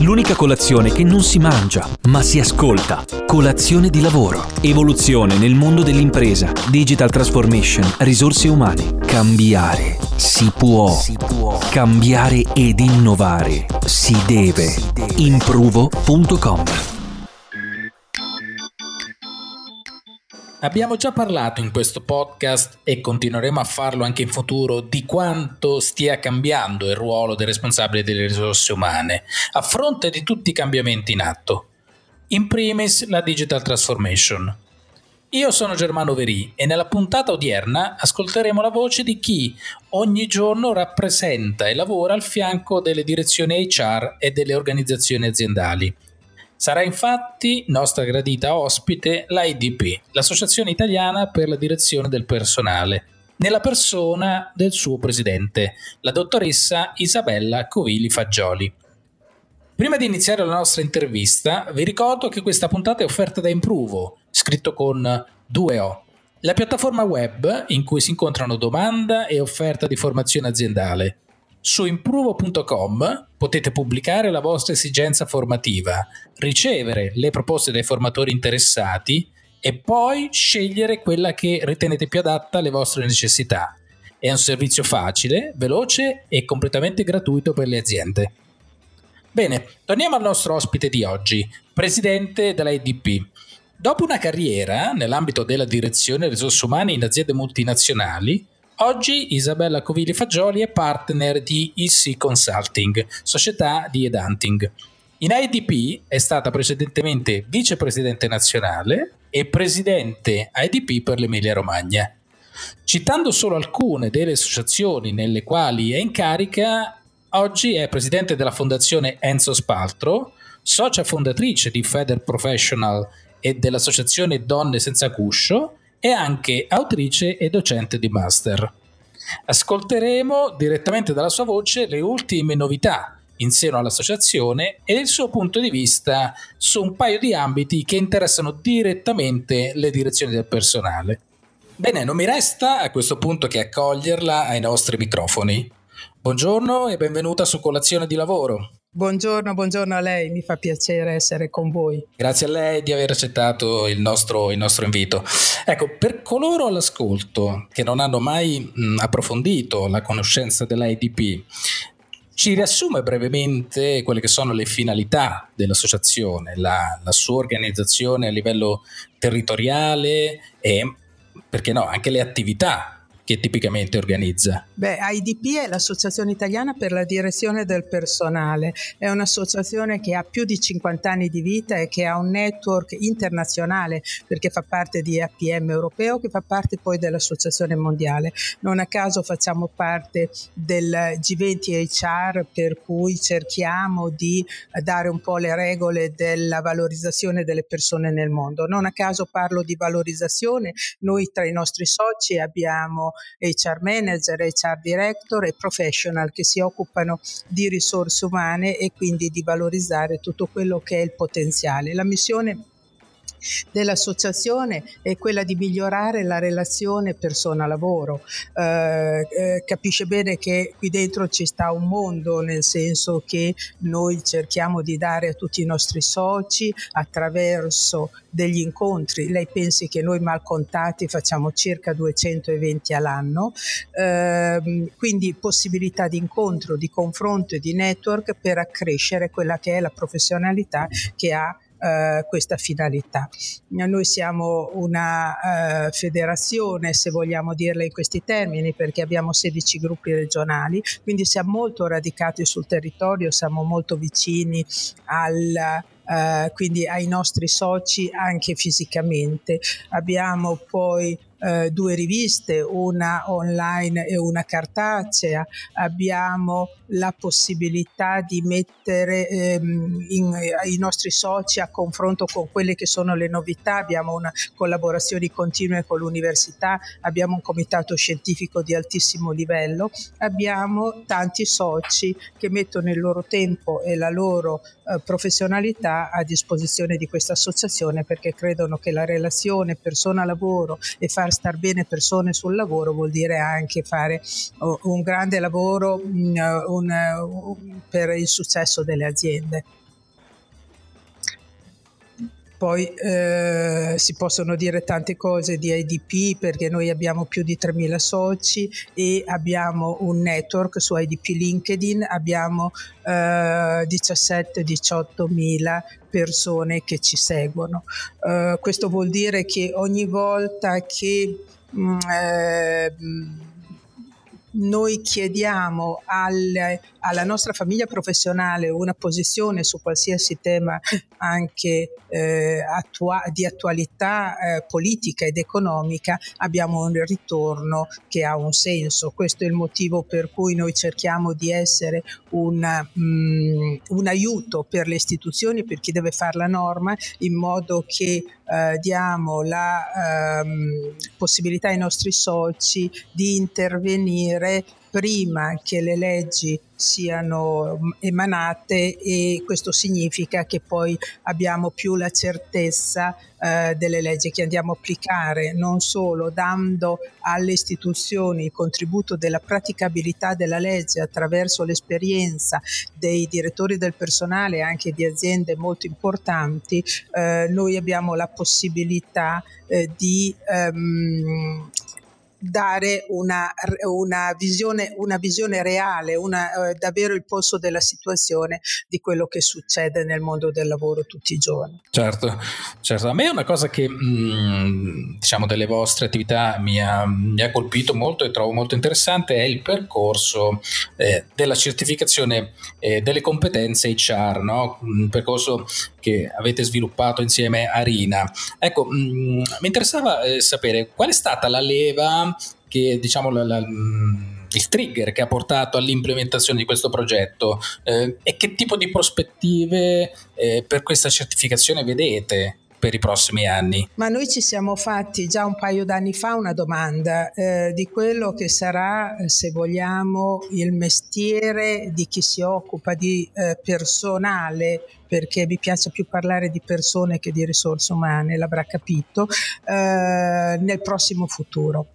L'unica colazione che non si mangia, ma si ascolta. Colazione di lavoro. Evoluzione nel mondo dell'impresa. Digital transformation. Risorse umane. Cambiare. Si può. Si può. Cambiare ed innovare. Si deve. Improvo.com Abbiamo già parlato in questo podcast e continueremo a farlo anche in futuro di quanto stia cambiando il ruolo del responsabile delle risorse umane a fronte di tutti i cambiamenti in atto. In primis la digital transformation. Io sono Germano Verì e nella puntata odierna ascolteremo la voce di chi ogni giorno rappresenta e lavora al fianco delle direzioni HR e delle organizzazioni aziendali Sarà infatti nostra gradita ospite l'IDP, l'Associazione Italiana per la Direzione del Personale, nella persona del suo presidente, la dottoressa Isabella Covili Fagioli. Prima di iniziare la nostra intervista, vi ricordo che questa puntata è offerta da Improvo, scritto con due O, la piattaforma web in cui si incontrano domanda e offerta di formazione aziendale su improvo.com potete pubblicare la vostra esigenza formativa, ricevere le proposte dai formatori interessati e poi scegliere quella che ritenete più adatta alle vostre necessità. È un servizio facile, veloce e completamente gratuito per le aziende. Bene, torniamo al nostro ospite di oggi, presidente della IDP. Dopo una carriera nell'ambito della direzione risorse umane in aziende multinazionali, Oggi Isabella Covili Fagioli è partner di EC Consulting, società di headhunting. In IDP è stata precedentemente vicepresidente nazionale e presidente IDP per l'Emilia Romagna. Citando solo alcune delle associazioni nelle quali è in carica, oggi è presidente della fondazione Enzo Spaltro, socia fondatrice di Feder Professional e dell'associazione Donne Senza Cuscio è anche autrice e docente di master. Ascolteremo direttamente dalla sua voce le ultime novità in seno all'associazione e il suo punto di vista su un paio di ambiti che interessano direttamente le direzioni del personale. Bene, non mi resta a questo punto che accoglierla ai nostri microfoni. Buongiorno e benvenuta su Colazione di Lavoro. Buongiorno, buongiorno a lei, mi fa piacere essere con voi. Grazie a lei di aver accettato il nostro, il nostro invito. Ecco, per coloro all'ascolto che non hanno mai mh, approfondito la conoscenza dell'IDP, ci riassume brevemente quelle che sono le finalità dell'associazione, la, la sua organizzazione a livello territoriale e, perché no, anche le attività che tipicamente organizza? Beh, IDP è l'Associazione Italiana per la Direzione del Personale, è un'associazione che ha più di 50 anni di vita e che ha un network internazionale perché fa parte di APM europeo che fa parte poi dell'Associazione Mondiale. Non a caso facciamo parte del G20 HR per cui cerchiamo di dare un po' le regole della valorizzazione delle persone nel mondo. Non a caso parlo di valorizzazione, noi tra i nostri soci abbiamo HR manager, HR director e professional che si occupano di risorse umane e quindi di valorizzare tutto quello che è il potenziale. La missione dell'associazione è quella di migliorare la relazione persona-lavoro. Eh, eh, capisce bene che qui dentro ci sta un mondo, nel senso che noi cerchiamo di dare a tutti i nostri soci attraverso degli incontri. Lei pensi che noi mal contati facciamo circa 200 eventi all'anno, eh, quindi possibilità di incontro, di confronto e di network per accrescere quella che è la professionalità che ha eh, questa finalità. Noi siamo una eh, federazione, se vogliamo dirla in questi termini, perché abbiamo 16 gruppi regionali, quindi siamo molto radicati sul territorio, siamo molto vicini al Uh, quindi ai nostri soci anche fisicamente. Abbiamo poi eh, due riviste, una online e una cartacea, abbiamo la possibilità di mettere ehm, in, i nostri soci a confronto con quelle che sono le novità, abbiamo una collaborazione continue con l'università, abbiamo un comitato scientifico di altissimo livello, abbiamo tanti soci che mettono il loro tempo e la loro eh, professionalità a disposizione di questa associazione perché credono che la relazione persona-lavoro e far star bene persone sul lavoro vuol dire anche fare un grande lavoro mm, per il successo delle aziende. Poi eh, si possono dire tante cose di IDP perché noi abbiamo più di 3.000 soci e abbiamo un network su IDP LinkedIn, abbiamo eh, 17-18 mila persone che ci seguono. Uh, questo vuol dire che ogni volta che mh, mm, eh, noi chiediamo alle, alla nostra famiglia professionale una posizione su qualsiasi tema anche eh, attua- di attualità eh, politica ed economica, abbiamo un ritorno che ha un senso. Questo è il motivo per cui noi cerchiamo di essere una, mh, mm, un aiuto per le istituzioni, per chi deve fare la norma, in modo che eh, diamo la ehm, possibilità ai nostri soci di intervenire prima che le leggi siano emanate e questo significa che poi abbiamo più la certezza eh, delle leggi che andiamo a applicare, non solo dando alle istituzioni il contributo della praticabilità della legge attraverso l'esperienza dei direttori del personale anche di aziende molto importanti, eh, noi abbiamo la possibilità eh, di ehm, dare una, una, visione, una visione reale, una, eh, davvero il polso della situazione di quello che succede nel mondo del lavoro tutti i giorni. Certo, certo. a me è una cosa che mh, mm, diciamo delle vostre attività mi ha, mi ha, colpito molto e trovo molto interessante è il percorso eh, della certificazione eh, delle competenze HR, no? un percorso che avete sviluppato insieme a Rina. Ecco, mh, mi interessava eh, sapere qual è stata la leva che diciamo la, la, il trigger che ha portato all'implementazione di questo progetto eh, e che tipo di prospettive eh, per questa certificazione vedete? Per i prossimi anni? Ma noi ci siamo fatti già un paio d'anni fa una domanda eh, di quello che sarà, se vogliamo, il mestiere di chi si occupa di eh, personale perché mi piace più parlare di persone che di risorse umane, l'avrà capito, eh, nel prossimo futuro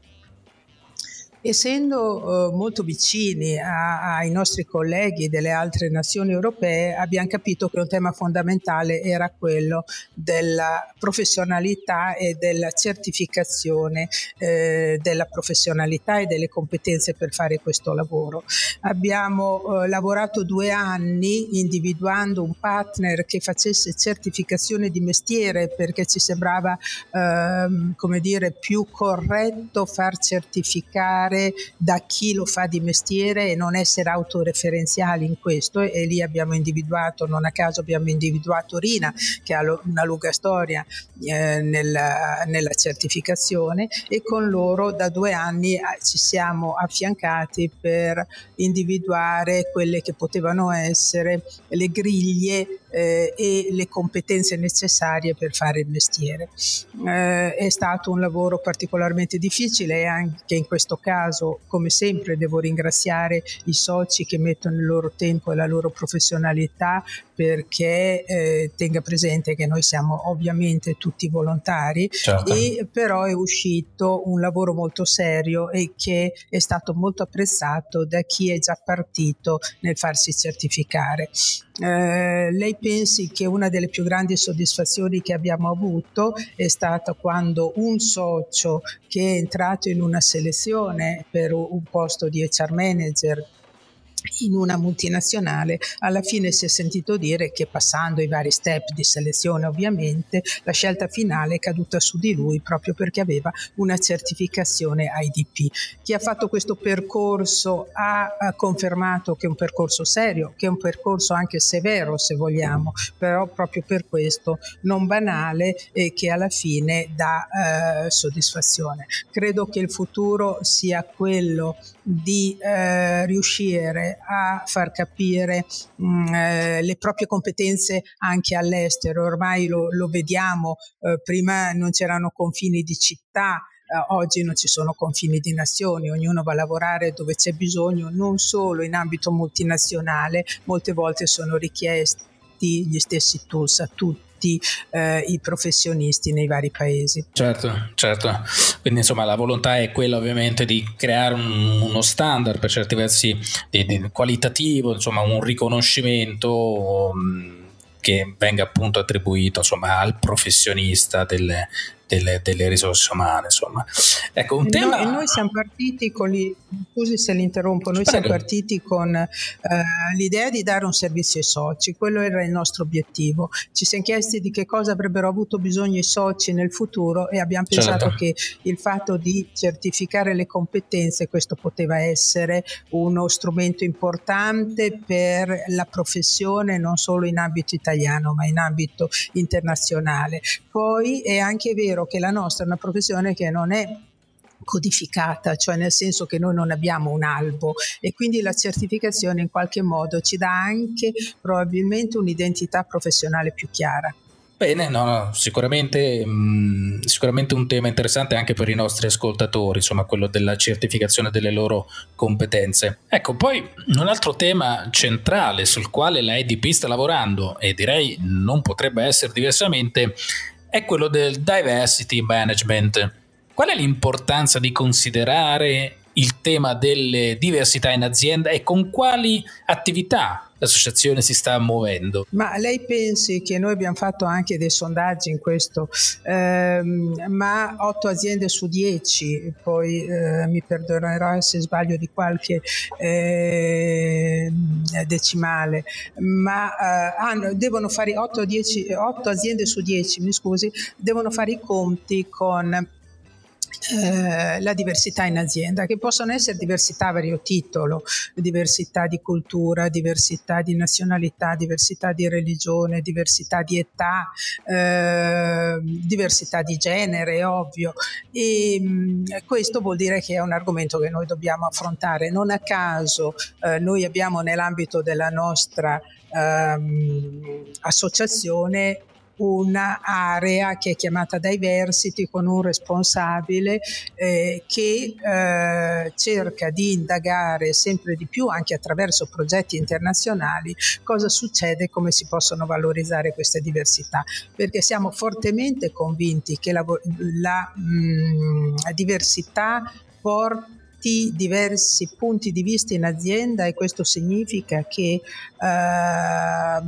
essendo eh, molto vicini a, ai nostri colleghi delle altre nazioni europee, abbiamo capito che un tema fondamentale era quello della professionalità e della certificazione eh, della professionalità e delle competenze per fare questo lavoro. Abbiamo eh, lavorato due anni individuando un partner che facesse certificazione di mestiere perché ci sembrava ehm, come dire più corretto far certificare fare da chi lo fa di mestiere e non essere autoreferenziali in questo e lì abbiamo individuato, non a caso abbiamo individuato Rina che ha una lunga storia eh, nella, nella, certificazione e con loro da due anni eh, ci siamo affiancati per individuare quelle che potevano essere le griglie eh, e le competenze necessarie per fare il mestiere. Eh, è stato un lavoro particolarmente difficile e anche in questo caso, come sempre, devo ringraziare i soci che mettono il loro tempo e la loro professionalità perché eh, tenga presente che noi siamo ovviamente tutti volontari certo. e però è uscito un lavoro molto serio e che è stato molto apprezzato da chi è già partito nel farsi certificare. Eh, lei pensi che una delle più grandi soddisfazioni che abbiamo avuto è stata quando un socio che è entrato in una selezione per un posto di HR manager in una multinazionale, alla fine si è sentito dire che passando i vari step di selezione ovviamente, la scelta finale è caduta su di lui proprio perché aveva una certificazione IDP. Chi ha fatto questo percorso ha, confermato che è un percorso serio, che è un percorso anche severo se vogliamo, però proprio per questo non banale e che alla fine dà eh, soddisfazione. Credo che il futuro sia quello di eh, riuscire a far capire mh, mm, eh, le proprie competenze anche all'estero. Ormai lo, lo vediamo, eh, prima non c'erano confini di città, eh, oggi non ci sono confini di nazioni, ognuno va a lavorare dove c'è bisogno, non solo in ambito multinazionale, molte volte sono richiesti gli stessi tools a tutti tutti eh, i professionisti nei vari paesi. Certo, certo. Quindi insomma la volontà è quella ovviamente di creare un, uno standard per certi versi di, di qualitativo, insomma un riconoscimento. Um, che venga appunto attribuito insomma, al professionista delle, delle, delle, risorse umane. Insomma. Ecco, un tema... noi, noi siamo partiti con gli, scusi se l'interrompo, noi siamo partiti con eh, l'idea di dare un servizio ai soci, quello era il nostro obiettivo. Ci siamo chiesti di che cosa avrebbero avuto bisogno i soci nel futuro e abbiamo pensato certo. che il fatto di certificare le competenze, questo poteva essere uno strumento importante per la professione non solo in ambito italiano ma in ambito internazionale. Poi è anche vero vero che la nostra è una professione che non è codificata, cioè nel senso che noi non abbiamo un albo e quindi la certificazione in qualche modo ci dà anche probabilmente un'identità professionale più chiara. Bene, no, no, sicuramente, mh, mm, sicuramente, un tema interessante anche per i nostri ascoltatori, insomma quello della certificazione delle loro competenze. Ecco, poi un altro tema centrale sul quale la EDP sta lavorando e direi non potrebbe essere diversamente è quello del diversity management. Qual è l'importanza di considerare il tema delle diversità in azienda e con quali attività l'associazione si sta muovendo. Ma lei pensi che noi abbiamo fatto anche dei sondaggi in questo, ehm, ma 8 aziende su 10, poi eh, mi perdonerò se sbaglio di qualche eh, decimale, ma eh, hanno, devono fare 8, 10, 8 aziende su 10, mi scusi, devono fare i conti con eh, la diversità in azienda, che possono essere diversità a vario titolo, diversità di cultura, diversità di nazionalità, diversità di religione, diversità di età, eh, diversità di genere, ovvio. E mh, mm, questo vuol dire che è un argomento che noi dobbiamo affrontare. Non a caso eh, noi abbiamo nell'ambito della nostra ehm, associazione un'area che è chiamata diversity con un responsabile eh, che eh, cerca di indagare sempre di più anche attraverso progetti internazionali cosa succede e come si possono valorizzare queste diversità. Perché siamo fortemente convinti che la, la, mh, la diversità porta diversi punti di vista in azienda e questo significa che uh,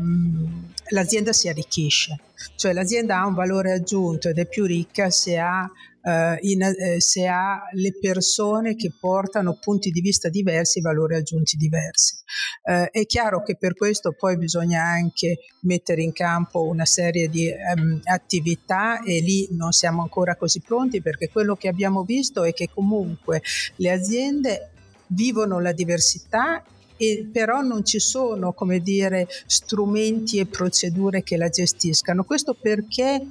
l'azienda si arricchisce, cioè l'azienda ha un valore aggiunto ed è più ricca se ha, uh, in, uh, se ha le persone che portano punti di vista diversi, valori aggiunti diversi. Uh, è chiaro che per questo poi bisogna anche mettere in campo una serie di um, attività e lì non siamo ancora così pronti perché quello che abbiamo visto è che comunque le aziende vivono la diversità e però non ci sono, come dire, strumenti e procedure che la gestiscano. Questo perché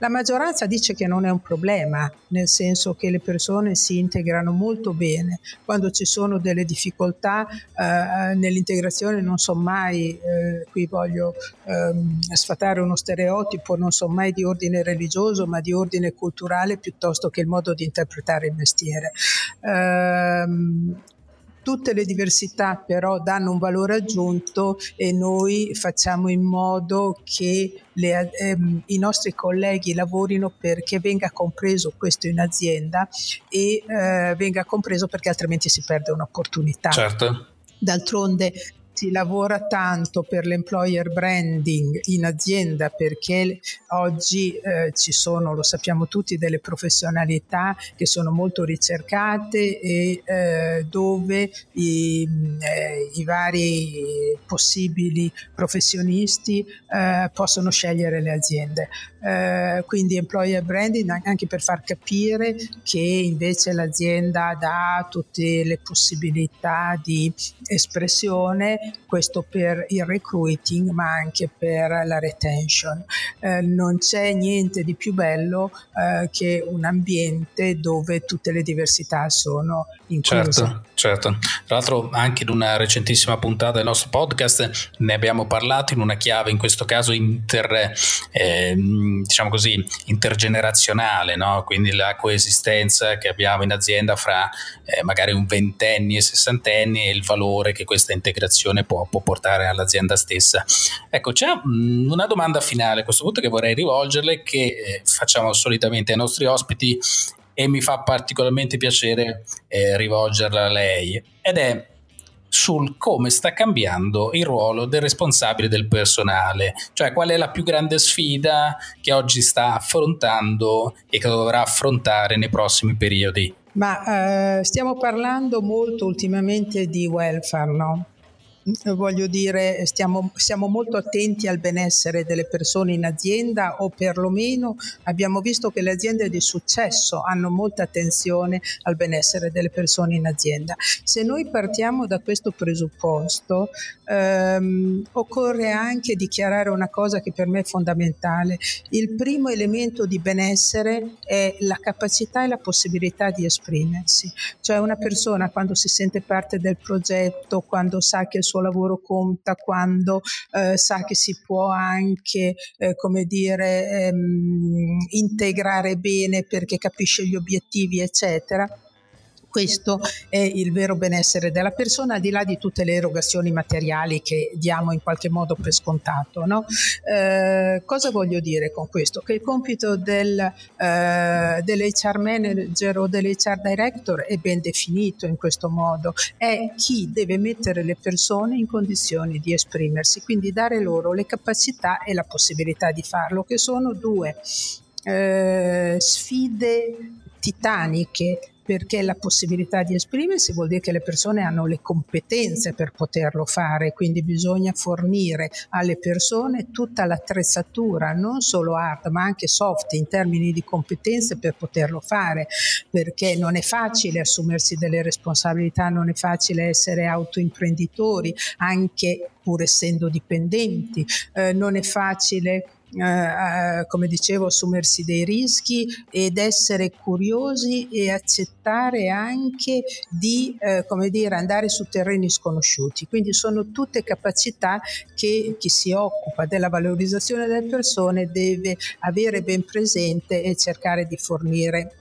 la maggioranza dice che non è un problema, nel senso che le persone si integrano molto bene. Quando ci sono delle difficoltà eh, nell'integrazione non so mai, eh, qui voglio ehm, sfatare uno stereotipo, non so mai di ordine religioso, ma di ordine culturale piuttosto che il modo di interpretare il mestiere. Ehm, Tutte le diversità però danno un valore aggiunto e noi facciamo in modo che le, ehm, i nostri colleghi lavorino perché venga compreso questo in azienda e eh, venga compreso perché altrimenti si perde un'opportunità. Certo. D'altronde si lavora tanto per l'employer branding in azienda perché oggi eh, ci sono, lo sappiamo tutti, delle professionalità che sono molto ricercate e eh, dove i, eh, i, vari possibili professionisti eh, possono scegliere le aziende. Eh, quindi employer branding anche per far capire che invece l'azienda dà tutte le possibilità di espressione questo per il recruiting ma anche per la retention. Eh, non c'è niente di più bello eh, che un ambiente dove tutte le diversità sono incluse. Certo, certo. Tra l'altro anche in una recentissima puntata del nostro podcast ne abbiamo parlato in una chiave in questo caso inter, eh, diciamo così, intergenerazionale, no? quindi la coesistenza che abbiamo in azienda fra eh, magari un ventenni e sessantenni e il valore che questa integrazione può, può portare all'azienda stessa. Ecco, c'è mm, una domanda finale a questo punto che vorrei rivolgerle, che eh, facciamo solitamente ai nostri ospiti e mi fa particolarmente piacere eh, rivolgerla a lei, ed è sul come sta cambiando il ruolo del responsabile del personale, cioè qual è la più grande sfida che oggi sta affrontando e che dovrà affrontare nei prossimi periodi. Ma eh, stiamo parlando molto ultimamente di welfare, no? Voglio dire, stiamo, siamo molto attenti al benessere delle persone in azienda o perlomeno abbiamo visto che le aziende di successo hanno molta attenzione al benessere delle persone in azienda. Se noi partiamo da questo presupposto, ehm, occorre anche dichiarare una cosa che per me è fondamentale. Il primo elemento di benessere è la capacità e la possibilità di esprimersi. Cioè una persona quando si sente parte del progetto, quando sa che il suo lavoro conta, quando eh, sa che si può anche, eh, come dire, ehm, integrare bene perché capisce gli obiettivi, eccetera questo è il vero benessere della persona, al di là di tutte le erogazioni materiali che diamo in qualche modo per scontato. No? Eh, cosa voglio dire con questo? Che il compito del, eh, dell'HR manager o dell'HR director è ben definito in questo modo, è chi deve mettere le persone in condizioni di esprimersi, quindi dare loro le capacità e la possibilità di farlo, che sono due eh, sfide titaniche perché la possibilità di esprimersi vuol dire che le persone hanno le competenze per poterlo fare, quindi bisogna fornire alle persone tutta l'attrezzatura, non solo hard ma anche soft in termini di competenze per poterlo fare, perché non è facile assumersi delle responsabilità, non è facile essere autoimprenditori, anche pur essendo dipendenti, eh, non è facile eh, eh, come dicevo, assumersi dei rischi ed essere curiosi e accettare anche di, eh, come dire, andare su terreni sconosciuti. Quindi sono tutte capacità che chi si occupa della valorizzazione delle persone deve avere ben presente e cercare di fornire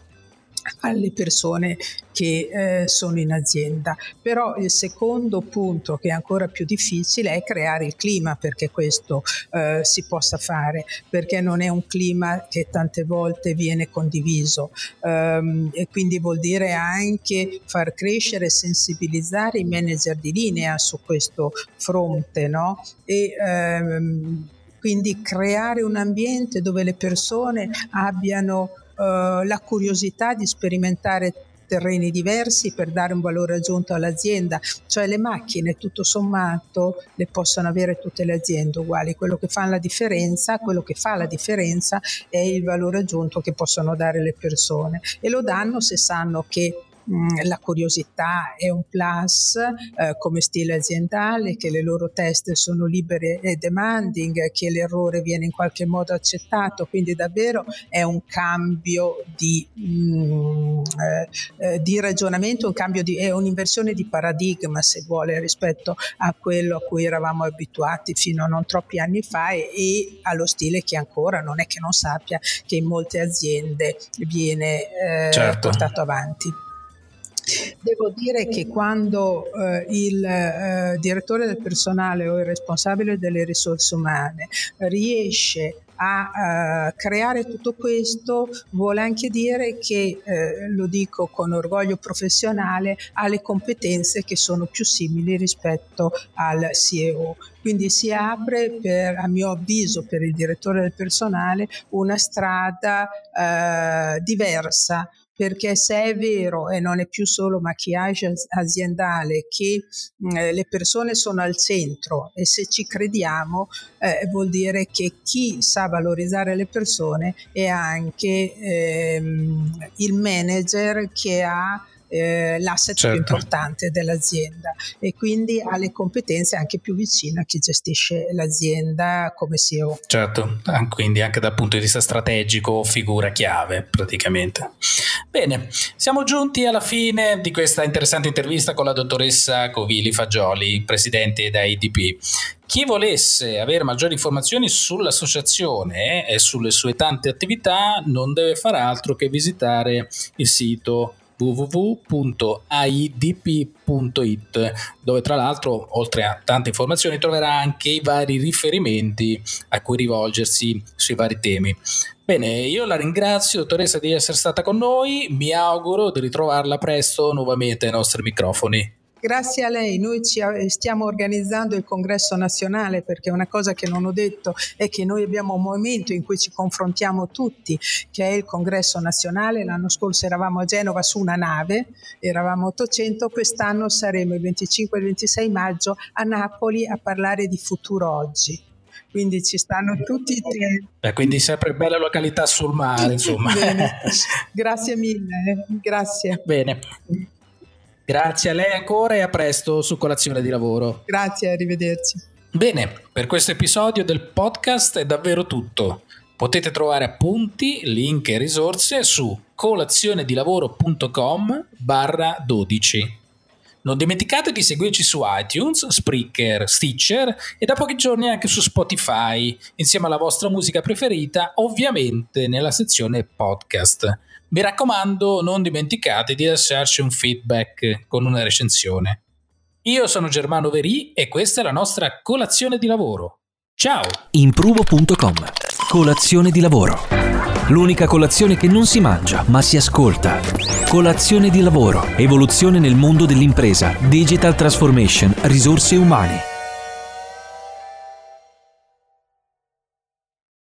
alle persone che eh, sono in azienda. Però il secondo punto che è ancora più difficile è creare il clima perché questo eh, si possa fare, perché non è un clima che tante volte viene condiviso um, e quindi vuol dire anche far crescere e sensibilizzare i manager di linea su questo fronte, no? E, um, quindi creare un ambiente dove le persone abbiano eh, la curiosità di sperimentare terreni diversi per dare un valore aggiunto all'azienda, cioè le macchine tutto sommato le possono avere tutte le aziende uguali, quello che fa la differenza, quello che fa la differenza è il valore aggiunto che possono dare le persone. E lo danno se sanno che Mm, la curiosità è un plus eh, come stile aziendale, che le loro teste sono libere e demanding, che l'errore viene in qualche modo accettato, quindi davvero è un cambio di, mm, eh, eh, di ragionamento, un cambio di, è un'inversione di paradigma se vuole rispetto a quello a cui eravamo abituati fino a non troppi anni fa e, e allo stile che ancora non è che non sappia che in molte aziende viene eh, certo. portato avanti. Devo dire che quando eh, il eh, direttore del personale o il responsabile delle risorse umane riesce a uh, creare tutto questo vuole anche dire che, eh, lo dico con orgoglio professionale, ha le competenze che sono più simili rispetto al CEO. Quindi si apre, per, a mio avviso, per il direttore del personale una strada eh, diversa perché se è vero e non è più solo maquillage aziendale che eh, le persone sono al centro e se ci crediamo eh, vuol dire che chi sa valorizzare le persone è anche ehm, il manager che ha eh, l'asset certo. più importante dell'azienda e quindi ha le competenze anche più vicine a chi gestisce l'azienda come CEO. Certo, quindi anche dal punto di vista strategico figura chiave praticamente. Bene, siamo giunti alla fine di questa interessante intervista con la dottoressa Covili Fagioli, presidente da IDP. Chi volesse avere maggiori informazioni sull'associazione e sulle sue tante attività non deve fare altro che visitare il sito www.aidp.it dove tra l'altro oltre a tante informazioni troverà anche i vari riferimenti a cui rivolgersi sui vari temi. Bene, io la ringrazio dottoressa di essere stata con noi, mi auguro di ritrovarla presto nuovamente ai nostri microfoni. Grazie a lei, noi ci, stiamo organizzando il congresso nazionale perché una cosa che non ho detto è che noi abbiamo un movimento in cui ci confrontiamo tutti, che è il congresso nazionale. L'anno scorso eravamo a Genova su una nave, eravamo 800, quest'anno saremo il 25 e il 26 maggio a Napoli a parlare di futuro oggi quindi ci stanno tutti e tre. Beh, quindi sempre bella località sul mare, insomma. grazie mille, grazie. Bene. Grazie a lei ancora e a presto su colazione di lavoro. Grazie, arrivederci. Bene, per questo episodio del podcast è davvero tutto. Potete trovare appunti, link e risorse su colazionedilavoro.com barra 12. Non dimenticate di seguirci su iTunes, Spreaker, Stitcher e da pochi giorni anche su Spotify, insieme alla vostra musica preferita, ovviamente nella sezione podcast. Mi raccomando, non dimenticate di lasciarci un feedback con una recensione. Io sono Germano Verì e questa è la nostra colazione di lavoro. Ciao! Impruvo.com Colazione di lavoro. L'unica colazione che non si mangia, ma si ascolta. Colazione di lavoro. Evoluzione nel mondo dell'impresa. Digital transformation. Risorse umane.